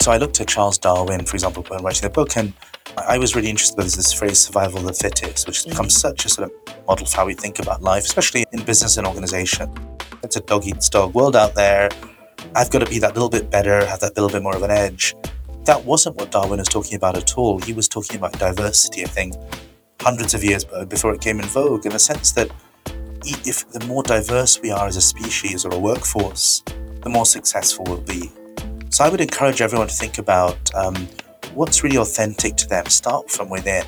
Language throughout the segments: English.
So I looked at Charles Darwin, for example, when writing the book, and I was really interested in this phrase survival of the fittest, which has become mm. such a sort of model for how we think about life, especially in business and organization. It's a dog eats dog world out there. I've got to be that little bit better, have that little bit more of an edge. That wasn't what Darwin was talking about at all. He was talking about diversity, I think, hundreds of years before it came in vogue, in the sense that if the more diverse we are as a species or a workforce, the more successful we'll be. So I would encourage everyone to think about um, what's really authentic to them. Start from within.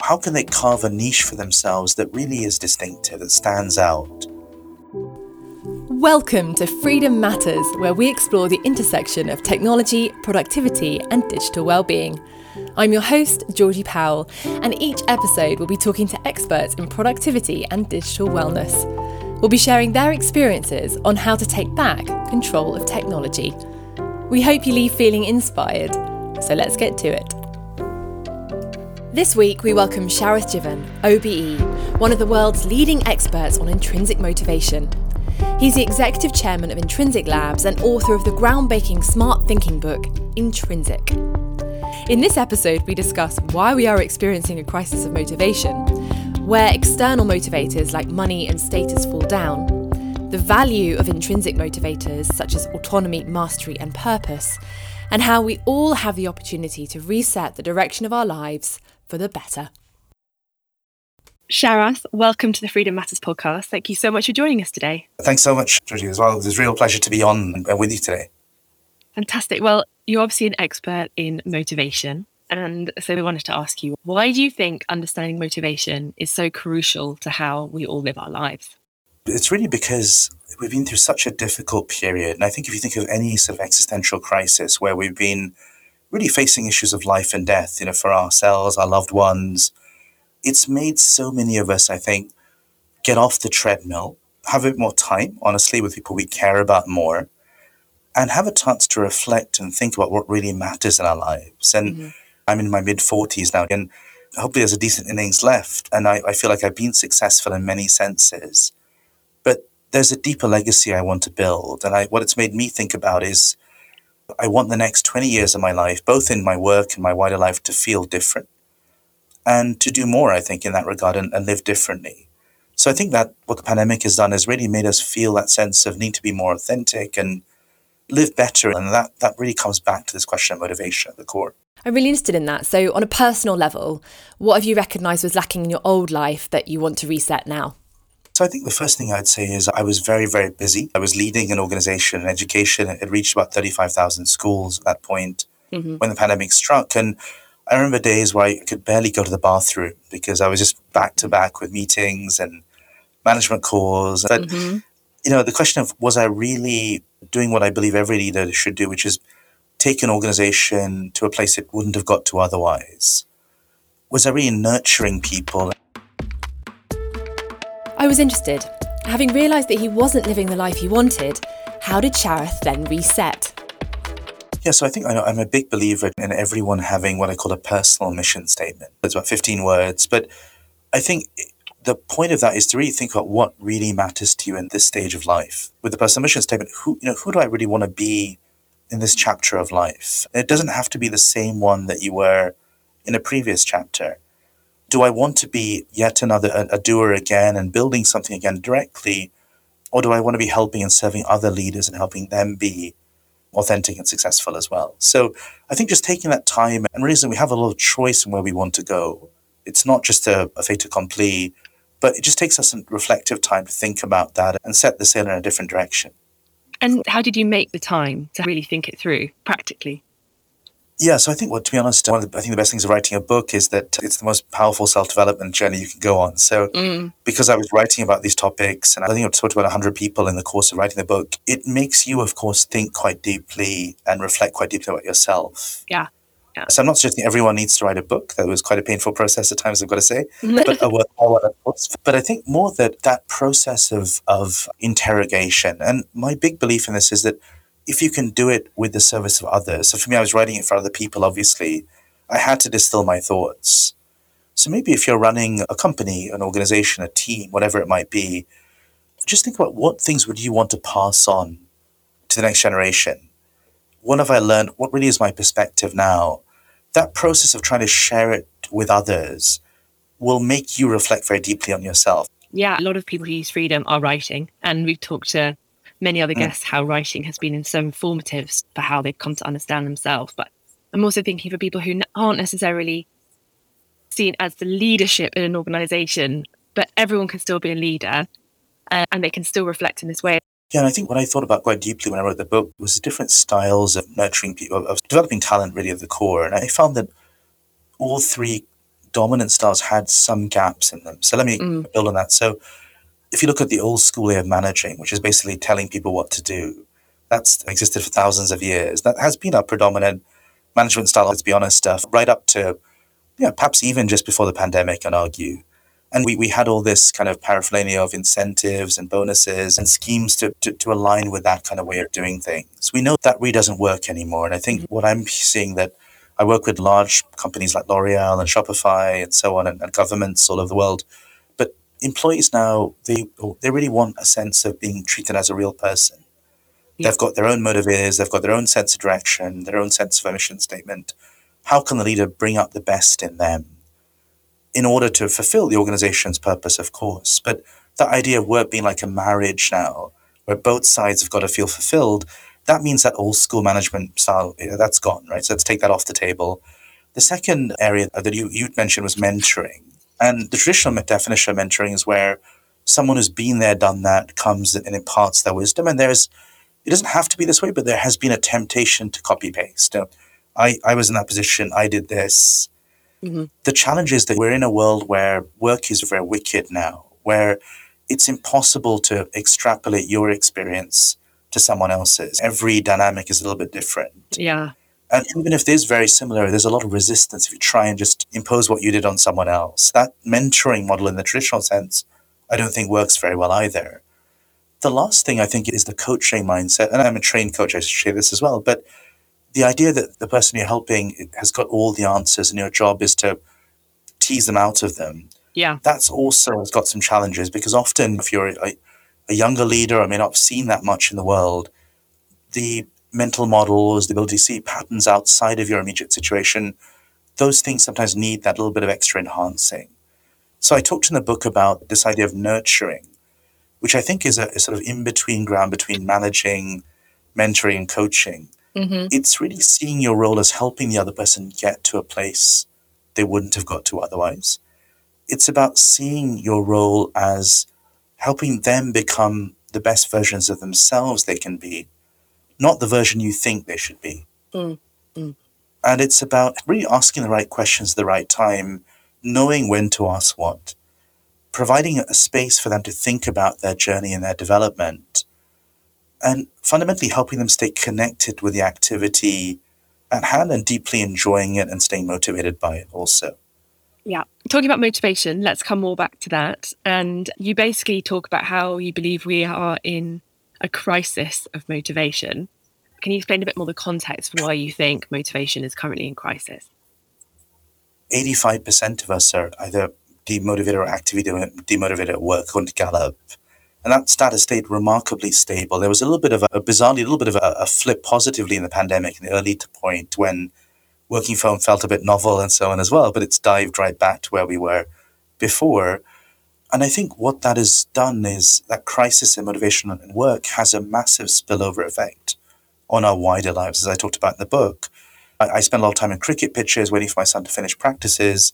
How can they carve a niche for themselves that really is distinctive, that stands out? Welcome to Freedom Matters, where we explore the intersection of technology, productivity, and digital well-being. I'm your host, Georgie Powell, and each episode we'll be talking to experts in productivity and digital wellness. We'll be sharing their experiences on how to take back control of technology. We hope you leave feeling inspired, so let's get to it. This week, we welcome Sharath Jeevan, OBE, one of the world's leading experts on intrinsic motivation. He's the executive chairman of Intrinsic Labs and author of the groundbreaking smart thinking book, Intrinsic. In this episode, we discuss why we are experiencing a crisis of motivation, where external motivators like money and status fall down, the value of intrinsic motivators such as autonomy, mastery, and purpose, and how we all have the opportunity to reset the direction of our lives for the better. Sharath, welcome to the Freedom Matters podcast. Thank you so much for joining us today. Thanks so much, Georgie, as well. It was a real pleasure to be on uh, with you today. Fantastic. Well, you're obviously an expert in motivation. And so we wanted to ask you, why do you think understanding motivation is so crucial to how we all live our lives? It's really because we've been through such a difficult period. And I think if you think of any sort of existential crisis where we've been really facing issues of life and death, you know, for ourselves, our loved ones, it's made so many of us, I think, get off the treadmill, have a bit more time, honestly, with people we care about more, and have a chance to reflect and think about what really matters in our lives. And mm-hmm. I'm in my mid 40s now, and hopefully there's a decent innings left. And I, I feel like I've been successful in many senses there's a deeper legacy I want to build. And I, what it's made me think about is I want the next 20 years of my life, both in my work and my wider life, to feel different and to do more, I think, in that regard and, and live differently. So I think that what the pandemic has done has really made us feel that sense of need to be more authentic and live better. And that, that really comes back to this question of motivation at the core. I'm really interested in that. So, on a personal level, what have you recognised was lacking in your old life that you want to reset now? So I think the first thing I'd say is I was very, very busy. I was leading an organization in education. It reached about 35,000 schools at that point mm-hmm. when the pandemic struck. And I remember days where I could barely go to the bathroom because I was just back to back with meetings and management calls. But, mm-hmm. you know, the question of was I really doing what I believe every leader should do, which is take an organization to a place it wouldn't have got to otherwise? Was I really nurturing people? I was interested. Having realised that he wasn't living the life he wanted, how did Sharath then reset? Yeah, so I think I'm a big believer in everyone having what I call a personal mission statement. It's about 15 words, but I think the point of that is to really think about what really matters to you in this stage of life. With the personal mission statement, who you know, who do I really want to be in this chapter of life? It doesn't have to be the same one that you were in a previous chapter do I want to be yet another a, a doer again and building something again directly, or do I want to be helping and serving other leaders and helping them be authentic and successful as well? So I think just taking that time and realizing we have a lot of choice in where we want to go. It's not just a, a fait accompli, but it just takes us some reflective time to think about that and set the sail in a different direction. And how did you make the time to really think it through practically? Yeah, so I think, well, to be honest, one of the, I think the best things of writing a book is that it's the most powerful self development journey you can go on. So, mm. because I was writing about these topics, and I think I've talked to about 100 people in the course of writing the book, it makes you, of course, think quite deeply and reflect quite deeply about yourself. Yeah. Yeah. So I'm not suggesting everyone needs to write a book. That was quite a painful process at times, I've got to say, but a worthwhile one, of course. But I think more that that process of of interrogation, and my big belief in this is that if you can do it with the service of others. So for me, I was writing it for other people, obviously. I had to distill my thoughts. So maybe if you're running a company, an organization, a team, whatever it might be, just think about what things would you want to pass on to the next generation? what have I learned? What really is my perspective now? That process of trying to share it with others will make you reflect very deeply on yourself. Yeah, a lot of people who use freedom are writing. And we've talked to many other guests how writing has been in so informative for how they've come to understand themselves. But I'm also thinking for people who aren't necessarily seen as the leadership in an organization, but everyone can still be a leader uh, and they can still reflect in this way. Yeah, and I think what I thought about quite deeply when I wrote the book was the different styles of nurturing people, of developing talent really at the core. And I found that all three dominant styles had some gaps in them. So let me mm. build on that. So if you look at the old school way of managing, which is basically telling people what to do, that's existed for thousands of years. That has been our predominant management style, let's be honest, stuff, right up to, yeah, perhaps even just before the pandemic, I'd argue. And we, we had all this kind of paraphernalia of incentives and bonuses and schemes to, to, to align with that kind of way of doing things. We know that really doesn't work anymore. And I think what I'm seeing that I work with large companies like L'Oreal and Shopify and so on, and, and governments all over the world. Employees now, they, they really want a sense of being treated as a real person. Yeah. They've got their own motivators, they've got their own sense of direction, their own sense of a mission statement. How can the leader bring out the best in them? in order to fulfill the organization's purpose, of course. But the idea of work being like a marriage now, where both sides have got to feel fulfilled, that means that old school management style, that's gone, right? So let's take that off the table. The second area that you, you mentioned was mentoring. And the traditional definition of mentoring is where someone who's been there, done that, comes and imparts their wisdom. And there's, it doesn't have to be this way, but there has been a temptation to copy paste. I, I was in that position. I did this. Mm-hmm. The challenge is that we're in a world where work is very wicked now, where it's impossible to extrapolate your experience to someone else's. Every dynamic is a little bit different. Yeah. And even if it is very similar, there's a lot of resistance if you try and just impose what you did on someone else. That mentoring model in the traditional sense, I don't think works very well either. The last thing I think is the coaching mindset. And I'm a trained coach, I should share this as well. But the idea that the person you're helping has got all the answers and your job is to tease them out of them. Yeah. That's also has got some challenges because often if you're a, a younger leader, I may not have seen that much in the world, the mental models, the ability to see patterns outside of your immediate situation, those things sometimes need that little bit of extra enhancing. So I talked in the book about this idea of nurturing, which I think is a, a sort of in between ground between managing, mentoring, and coaching Mm-hmm. It's really seeing your role as helping the other person get to a place they wouldn't have got to otherwise. It's about seeing your role as helping them become the best versions of themselves they can be, not the version you think they should be. Mm. Mm. And it's about really asking the right questions at the right time, knowing when to ask what, providing a space for them to think about their journey and their development and fundamentally helping them stay connected with the activity at hand and deeply enjoying it and staying motivated by it also. Yeah. Talking about motivation, let's come more back to that. And you basically talk about how you believe we are in a crisis of motivation. Can you explain a bit more the context for why you think motivation is currently in crisis? 85% of us are either demotivated or actively demotivated at work, according to Gallup. And that status stayed remarkably stable. There was a little bit of a, a bizarrely, a little bit of a, a, flip positively in the pandemic in the early point when working from home felt a bit novel and so on as well, but it's dived right back to where we were before. And I think what that has done is that crisis in motivation and work has a massive spillover effect on our wider lives, as I talked about in the book. I, I spend a lot of time in cricket pitches waiting for my son to finish practices.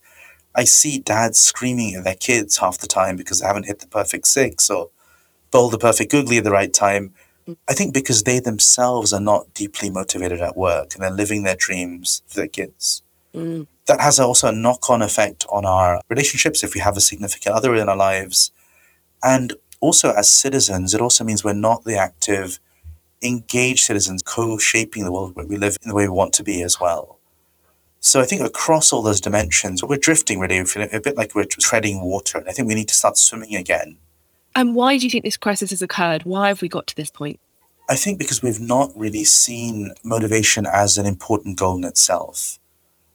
I see dads screaming at their kids half the time because they haven't hit the perfect six or bowled the perfect googly at the right time. I think because they themselves are not deeply motivated at work and they're living their dreams for their kids. Mm. That has also a knock on effect on our relationships if we have a significant other in our lives. And also, as citizens, it also means we're not the active, engaged citizens co shaping the world where we live in the way we want to be as well. So I think across all those dimensions, we're drifting really, a bit like we're treading water. And I think we need to start swimming again and why do you think this crisis has occurred? Why have we got to this point? I think because we've not really seen motivation as an important goal in itself.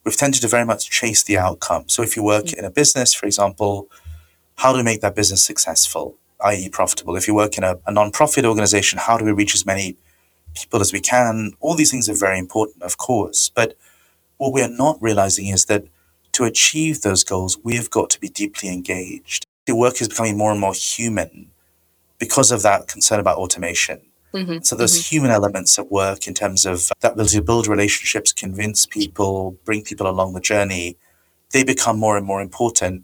We've tended to very much chase the outcome. So if you work mm-hmm. in a business, for example, how do we make that business successful, i.e., profitable? If you work in a, a non-profit organization, how do we reach as many people as we can. All these things are very important, of course. But what we are not realizing is that to achieve those goals, we have got to be deeply engaged. The work is becoming more and more human because of that concern about automation. Mm-hmm, so those mm-hmm. human elements at work in terms of that ability to build relationships, convince people, bring people along the journey, they become more and more important.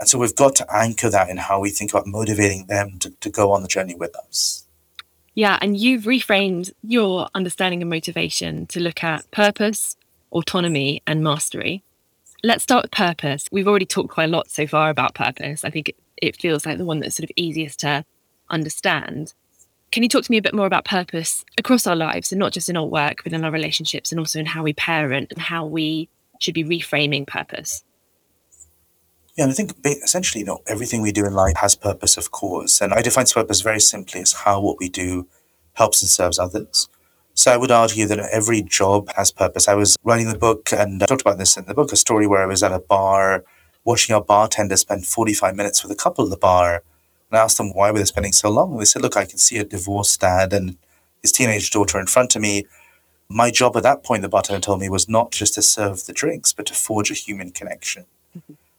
And so we've got to anchor that in how we think about motivating them to, to go on the journey with us. Yeah, and you've reframed your understanding of motivation to look at purpose, autonomy, and mastery. Let's start with purpose. We've already talked quite a lot so far about purpose. I think it, it feels like the one that's sort of easiest to understand. Can you talk to me a bit more about purpose across our lives and not just in our work, but in our relationships and also in how we parent and how we should be reframing purpose? Yeah, and I think essentially, you know, everything we do in life has purpose, of course. And I define purpose very simply as how what we do helps and serves others. So I would argue that every job has purpose. I was writing the book and I talked about this in the book, a story where I was at a bar watching our bartender spend 45 minutes with a couple at the bar and I asked them why were they spending so long. And they said, look, I can see a divorced dad and his teenage daughter in front of me. My job at that point, the bartender told me, was not just to serve the drinks, but to forge a human connection.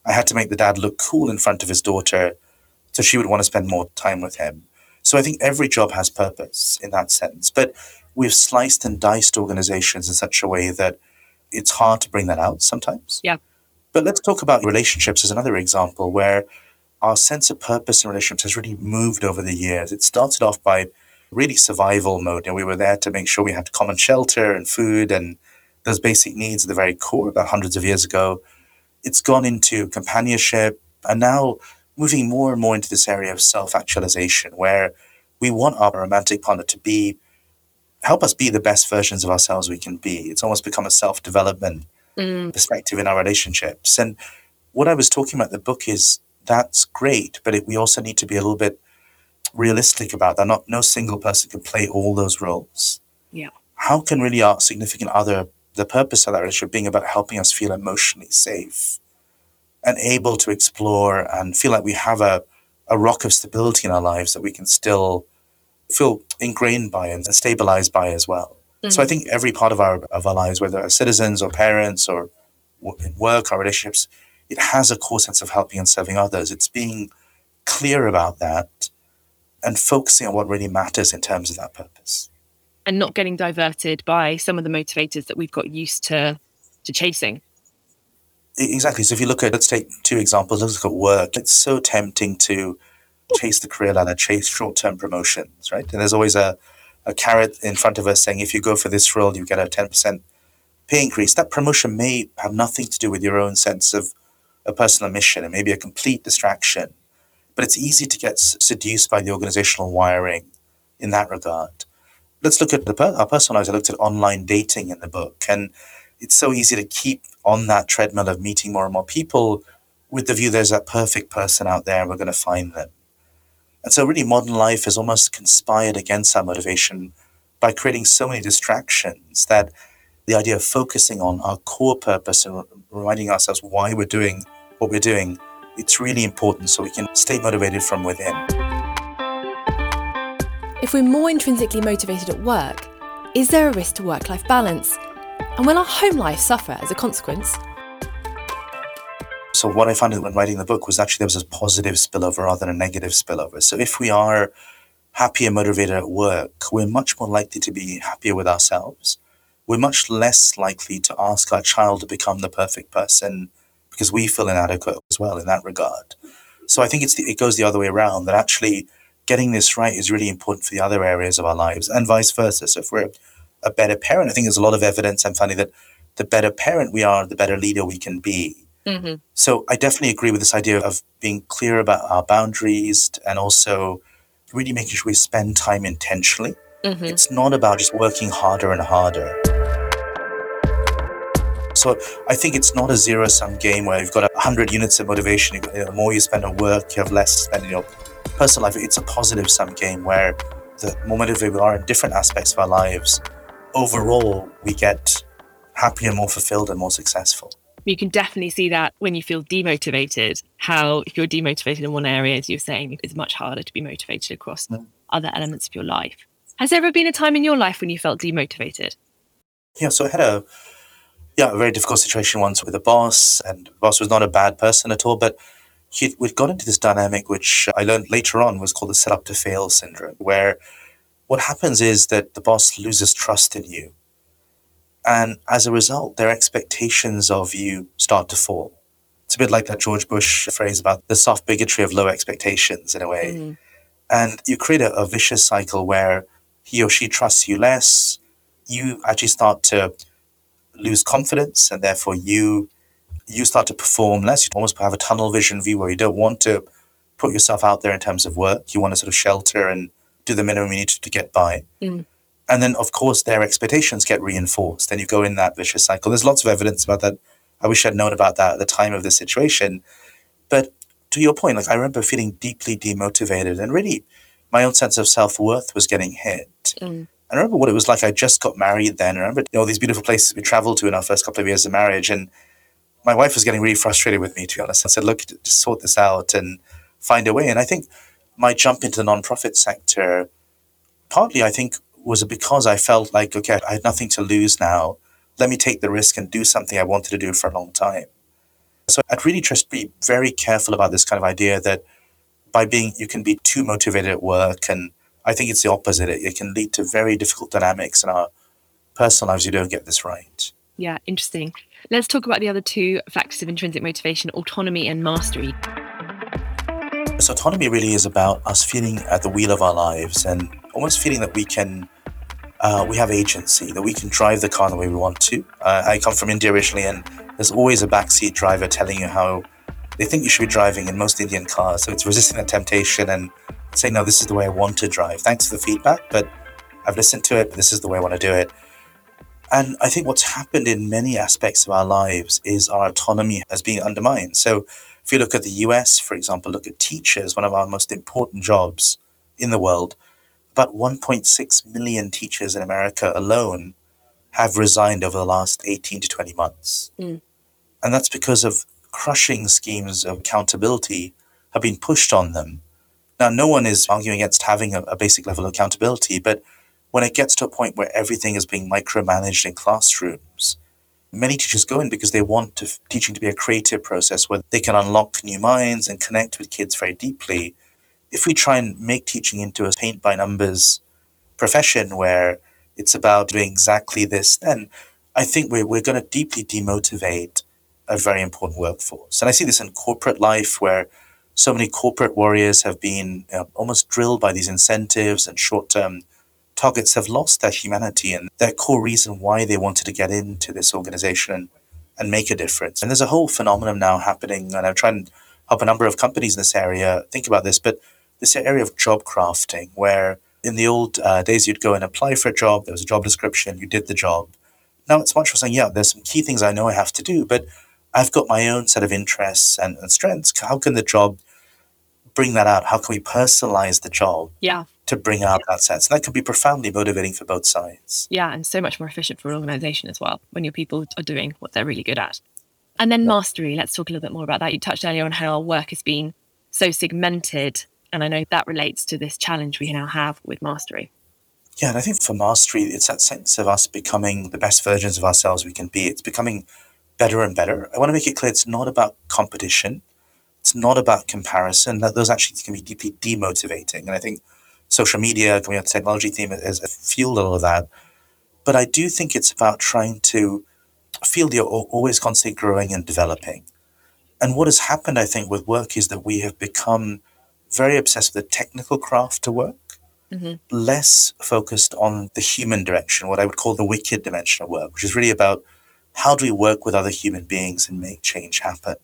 I had to make the dad look cool in front of his daughter so she would want to spend more time with him. So I think every job has purpose in that sense. But we've sliced and diced organizations in such a way that it's hard to bring that out sometimes. Yeah. But let's talk about relationships as another example where our sense of purpose in relationships has really moved over the years. It started off by really survival mode. and we were there to make sure we had common shelter and food and those basic needs at the very core about hundreds of years ago. It's gone into companionship and now moving more and more into this area of self actualization where we want our romantic partner to be help us be the best versions of ourselves we can be. It's almost become a self development mm. perspective in our relationships. And what I was talking about in the book is that's great, but it, we also need to be a little bit realistic about that. Not no single person can play all those roles. Yeah. How can really our significant other, the purpose of that relationship being about helping us feel emotionally safe and able to explore and feel like we have a, a rock of stability in our lives that we can still feel ingrained by and stabilized by as well. Mm-hmm. So I think every part of our of our lives, whether as citizens or parents or in work, or relationships, it has a core sense of helping and serving others. It's being clear about that and focusing on what really matters in terms of that purpose. And not getting diverted by some of the motivators that we've got used to to chasing. Exactly. So if you look at let's take two examples, let's look at work. It's so tempting to chase the career ladder, chase short-term promotions, right? And there's always a, a carrot in front of us saying if you go for this role, you get a 10% pay increase. That promotion may have nothing to do with your own sense of a personal mission and maybe a complete distraction. But it's easy to get seduced by the organizational wiring in that regard. Let's look at the, our personal lives. I looked at online dating in the book, and it's so easy to keep on that treadmill of meeting more and more people with the view there's that perfect person out there and we're going to find them. And so, really, modern life has almost conspired against our motivation by creating so many distractions that the idea of focusing on our core purpose and reminding ourselves why we're doing what we're doing, it's really important so we can stay motivated from within. If we're more intrinsically motivated at work, is there a risk to work life balance? And will our home life suffer as a consequence? So, what I found when writing the book was actually there was a positive spillover rather than a negative spillover. So, if we are happy and motivated at work, we're much more likely to be happier with ourselves. We're much less likely to ask our child to become the perfect person because we feel inadequate as well in that regard. So I think it's the, it goes the other way around that actually getting this right is really important for the other areas of our lives and vice versa. So if we're a better parent, I think there's a lot of evidence I'm finding that the better parent we are, the better leader we can be. Mm-hmm. So I definitely agree with this idea of being clear about our boundaries and also really making sure we spend time intentionally. Mm-hmm. It's not about just working harder and harder. So I think it's not a zero sum game where you've got 100 units of motivation. The more you spend on work, you have less to spend in your personal life. It's a positive sum game where the more motivated we are in different aspects of our lives, overall, we get happier, more fulfilled, and more successful. You can definitely see that when you feel demotivated, how if you're demotivated in one area, as you're saying, it's much harder to be motivated across mm. other elements of your life. Has there ever been a time in your life when you felt demotivated? Yeah, so I had a yeah a very difficult situation once with a boss, and the boss was not a bad person at all, but he we got into this dynamic which I learned later on was called the set up to fail syndrome, where what happens is that the boss loses trust in you, and as a result, their expectations of you start to fall. It's a bit like that George Bush phrase about the soft bigotry of low expectations, in a way. Mm. And you create a, a vicious cycle where he or she trusts you less, you actually start to lose confidence, and therefore you you start to perform less. You almost have a tunnel vision view where you don't want to put yourself out there in terms of work. You want to sort of shelter and do the minimum you need to, to get by. Mm. And then, of course, their expectations get reinforced, and you go in that vicious cycle. There's lots of evidence about that. I wish I'd known about that at the time of the situation. But to your point, like I remember feeling deeply demotivated, and really, my own sense of self worth was getting hit. Mm. I remember what it was like. I just got married then. I remember you know, these beautiful places we traveled to in our first couple of years of marriage. And my wife was getting really frustrated with me, to be honest. I said, look, just sort this out and find a way. And I think my jump into the nonprofit sector, partly, I think, was because I felt like, okay, I had nothing to lose now. Let me take the risk and do something I wanted to do for a long time. So I'd really just be very careful about this kind of idea that by being, you can be too motivated at work and I think it's the opposite. It, it can lead to very difficult dynamics in our personal lives. You don't get this right. Yeah, interesting. Let's talk about the other two factors of intrinsic motivation autonomy and mastery. So, autonomy really is about us feeling at the wheel of our lives and almost feeling that we can, uh, we have agency, that we can drive the car the way we want to. Uh, I come from India originally, and there's always a backseat driver telling you how they think you should be driving in most Indian cars. So, it's resisting that temptation and saying, no, this is the way I want to drive. Thanks for the feedback, but I've listened to it. But This is the way I want to do it. And I think what's happened in many aspects of our lives is our autonomy has been undermined. So if you look at the US, for example, look at teachers, one of our most important jobs in the world, about 1.6 million teachers in America alone have resigned over the last 18 to 20 months. Mm. And that's because of crushing schemes of accountability have been pushed on them now, no one is arguing against having a, a, basic level of accountability, but when it gets to a point where everything is being micromanaged in classrooms, many teachers go in because they want to, teaching to be a creative process where they can unlock new minds and connect with kids very deeply. If we try and make teaching into a paint by numbers profession where it's about doing exactly this, then I think we're, we're going to deeply demotivate a very important workforce. And I see this in corporate life where so many corporate warriors have been almost drilled by these incentives and short term targets have lost their humanity and their core reason why they wanted to get into this organization and, and make a difference. And there's a whole phenomenon now happening, and I'm trying to help a number of companies in this area think about this, but this area of job crafting, where in the old uh, days you'd go and apply for a job, there was a job description, you did the job. Now it's much more saying, yeah, there's some key things I know I have to do, but I've got my own set of interests and, and strengths. How can the job bring that out? How can we personalize the job? Yeah. To bring out that sense. And that can be profoundly motivating for both sides. Yeah, and so much more efficient for an organization as well when your people are doing what they're really good at. And then mastery, let's talk a little bit more about that. You touched earlier on how our work has been so segmented. And I know that relates to this challenge we now have with mastery. Yeah, and I think for mastery, it's that sense of us becoming the best versions of ourselves we can be. It's becoming better and better. I want to make it clear it's not about competition. It's not about comparison. That those actually can be deeply demotivating. And I think social media, coming out the technology theme, has fueled all of that. But I do think it's about trying to feel you're always constantly growing and developing. And what has happened, I think, with work is that we have become very obsessed with the technical craft to work, mm-hmm. less focused on the human direction, what I would call the wicked dimension of work, which is really about how do we work with other human beings and make change happen.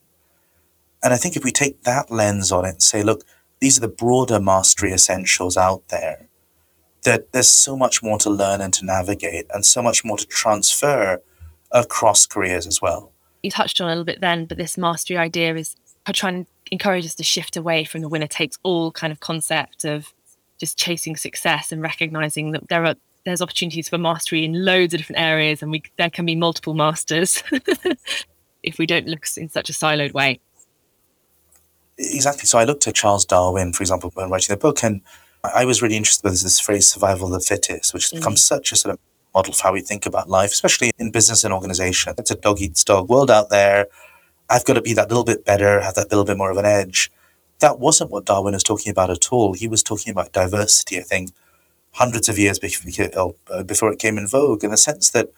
And I think if we take that lens on it and say, look, these are the broader mastery essentials out there, that there's so much more to learn and to navigate and so much more to transfer across careers as well. You touched on a little bit then, but this mastery idea is trying to encourage us to shift away from the winner takes all kind of concept of just chasing success and recognizing that there are there's opportunities for mastery in loads of different areas and we there can be multiple masters if we don't look in such a siloed way Exactly. So I looked at Charles Darwin, for example, when writing the book, and I was really interested with this phrase survival of the fittest, which has become mm. such a sort of model for how we think about life, especially in business and organization. It's a dog eats dog world out there. I've got to be that little bit better, have that little bit more of an edge. That wasn't what Darwin was talking about at all. He was talking about diversity, I think, hundreds of years before uh, it came in vogue, in the sense that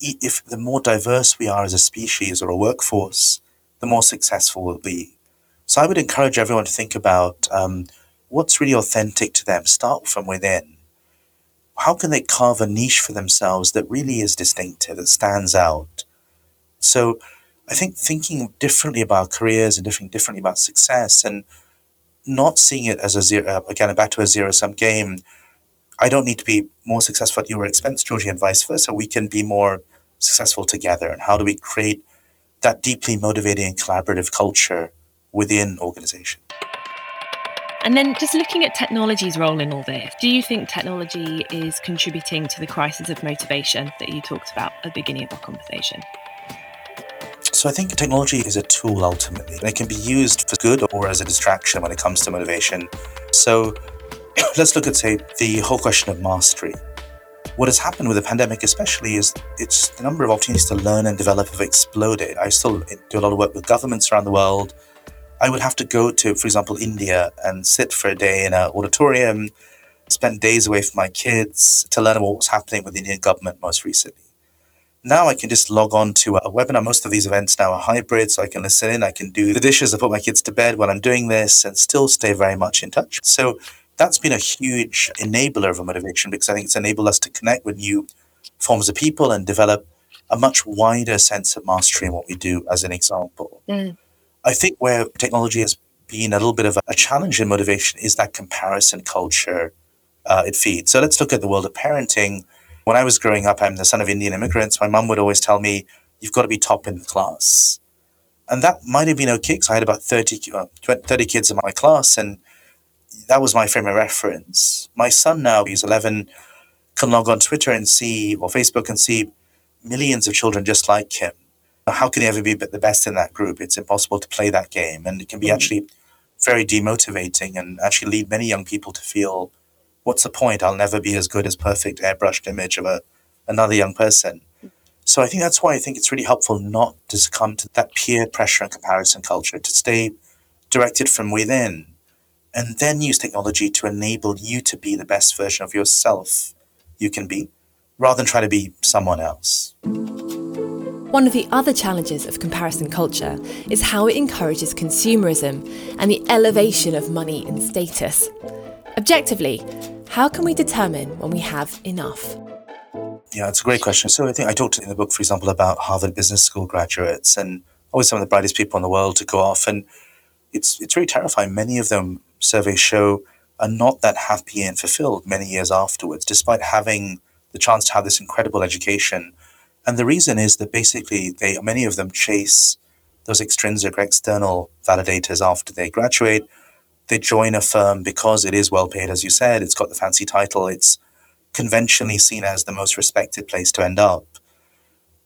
if the more diverse we are as a species or a workforce, the more successful we'll be. So I would encourage everyone to think about um, what's really authentic to them. Start from within. How can they carve a niche for themselves that really is distinctive, that stands out? So I think thinking differently about careers and different differently about success and not seeing it as a zero uh, again back to a zero sum game. I don't need to be more successful at your expense, Georgie, and vice versa. We can be more successful together. And how do we create that deeply motivating and collaborative culture within organization? And then just looking at technology's role in all this, do you think technology is contributing to the crisis of motivation that you talked about at the beginning of our conversation? So I think technology is a tool ultimately. And it can be used for good or as a distraction when it comes to motivation. So let's look at, say, the whole question of mastery. What has happened with the pandemic, especially, is it's the number of opportunities to learn and develop have exploded. I still do a lot of work with governments around the world. I would have to go to, for example, India and sit for a day in an auditorium, spend days away from my kids to learn about what was happening with the Indian government most recently. Now I can just log on to a webinar. Most of these events now are hybrid, so I can listen in, I can do the dishes, I put my kids to bed while I'm doing this, and still stay very much in touch. So that's been a huge enabler of a motivation because I think it's enabled us to connect with new forms of people and develop a much wider sense of mastery in what we do, as an example. Mm. I think where technology has been a little bit of a challenge in motivation is that comparison culture uh, it feeds. So let's look at the world of parenting. When I was growing up, I'm the son of Indian immigrants. My mum would always tell me, You've got to be top in the class. And that might have been okay because I had about 30, uh, 30 kids in my class. And that was my frame of reference. My son now, he's 11, can log on Twitter and see, or Facebook and see millions of children just like him. How can you ever be the best in that group? It's impossible to play that game. And it can be mm-hmm. actually very demotivating and actually lead many young people to feel, what's the point? I'll never be as good as perfect airbrushed image of a, another young person. So I think that's why I think it's really helpful not to succumb to that peer pressure and comparison culture, to stay directed from within and then use technology to enable you to be the best version of yourself you can be, rather than try to be someone else. One of the other challenges of comparison culture is how it encourages consumerism and the elevation of money and status. Objectively, how can we determine when we have enough? Yeah, it's a great question. So I think I talked in the book, for example, about Harvard Business School graduates and always some of the brightest people in the world to go off. And it's it's really terrifying. Many of them surveys show are not that happy and fulfilled many years afterwards, despite having the chance to have this incredible education. And the reason is that basically they many of them chase those extrinsic or external validators after they graduate. They join a firm because it is well paid, as you said, it's got the fancy title, it's conventionally seen as the most respected place to end up.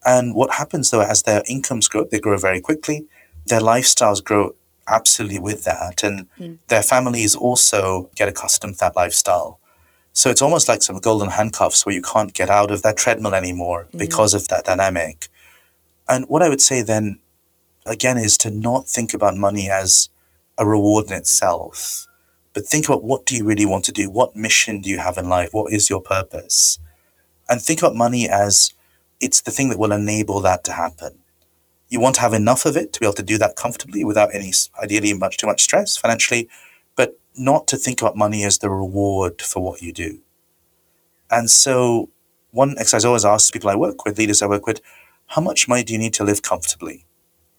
And what happens though, as their incomes grow, they grow very quickly, their lifestyles grow absolutely with that. And mm. their families also get accustomed to that lifestyle. So it's almost like some golden handcuffs where you can't get out of that treadmill anymore mm. because of that dynamic. And what I would say then, again, is to not think about money as a reward in itself, but think about what do you really want to do? What mission do you have in life? What is your purpose? And think about money as it's the thing that will enable that to happen you want to have enough of it to be able to do that comfortably without any ideally much too much stress financially not to think about money as the reward for what you do. And so one exercise I always ask people I work with leaders I work with how much money do you need to live comfortably?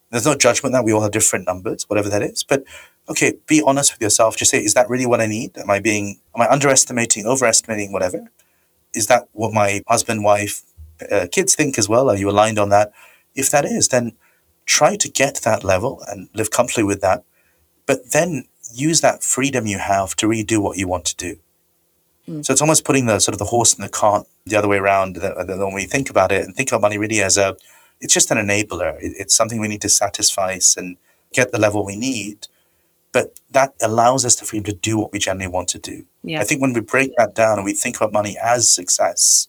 There's no judgment that we all have different numbers whatever that is but okay be honest with yourself. Just say is that really what I need? Am I being am I underestimating overestimating whatever? Is that what my husband wife uh, kids think as well? Are you aligned on that? If that is, then try to get that level and live comfortably with that, but then use that freedom you have to really do what you want to do. Mm. So it's almost putting the sort of the horse and the cart the other way around when we think about it and think about money really as a, it's just an enabler. It's something we need to satisfy and get the level we need. But that allows us the freedom to do what we generally want to do. Yeah. I think when we break that down and we think about money as success,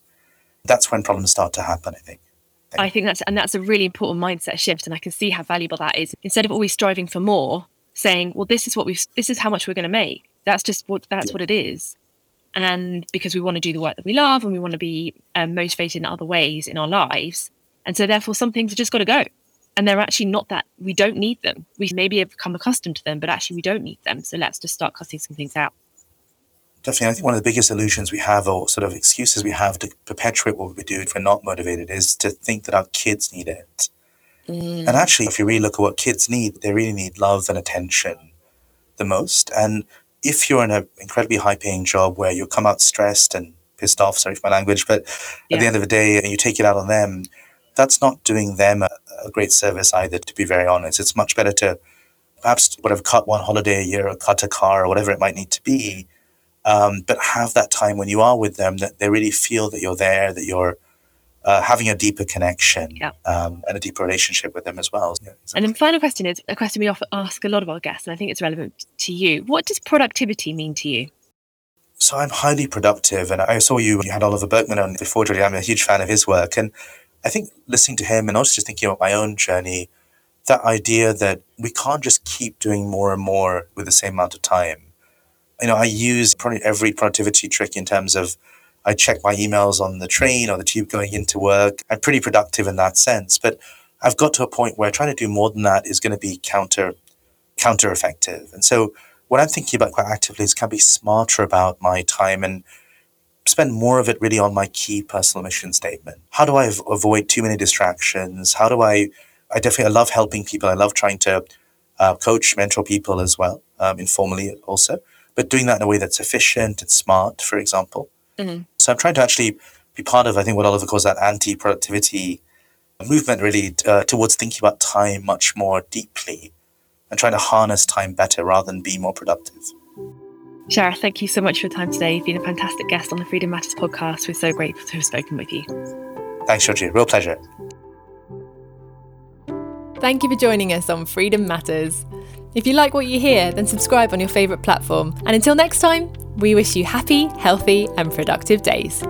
that's when problems start to happen, I think. I think that's and that's a really important mindset shift, and I can see how valuable that is. Instead of always striving for more, saying, "Well, this is what we've, this is how much we're going to make." That's just what that's Yeah. what it is, and because we want to do the work that we love, and we want to be um, motivated in other ways in our lives, and so therefore some things have just got to go, and they're actually not that we don't need them. We maybe have become accustomed to them, but actually we don't need them. So let's just start cutting some things out. Definitely. I think one of the biggest illusions we have, or sort of excuses we have to perpetuate what we do if we're not motivated, is to think that our kids need it. And actually, if you really look at what kids need, they really need love and attention the most. And if you're in an incredibly high paying job where you come out stressed and pissed off, sorry for my language, but at the end of the day, and you take it out on them, that's not doing them a, a great service either, to be very honest. It's much better to perhaps whatever cut one holiday a year or cut a car or whatever it might need to be um, but have that time when you are with them that they really feel that you're there, that you're uh, having a deeper connection Yeah. um, and a deeper relationship with them as well. Yeah, And then final question is a question we often ask a lot of our guests, and I think it's relevant to you. What does productivity mean to you? So I'm highly productive, and I saw you. You had Oliver Burkeman on before, Julie. I'm a huge fan of his work, and I think listening to him and also just thinking about my own journey, that idea that we can't just keep doing more and more with the same amount of time. You know, I use probably every productivity trick in terms of I check my emails on the train or the tube going into work. I'm pretty productive in that sense, but I've got to a point where trying to do more than that is going to be counter counter effective. And so what I'm thinking about quite actively is can I be smarter about my time and spend more of it really on my key personal mission statement. How do I av- avoid too many distractions? How do I? I definitely I love helping people. I love trying to uh, coach, mentor people as well, um, informally also, but doing that in a way that's efficient and smart, for example. Mhm. So I'm trying to actually be part of, I think, what Oliver calls that anti-productivity movement, really uh, towards thinking about time much more deeply and trying to harness time better rather than be more productive. Shara, thank you so much for your time today. You've been a fantastic guest on the Freedom Matters podcast. We're so grateful to have spoken with you. Thanks, Georgie. Real pleasure. Thank you for joining us on Freedom Matters. If you like what you hear, then subscribe on your favourite platform. And until next time, we wish you happy, healthy, and productive days.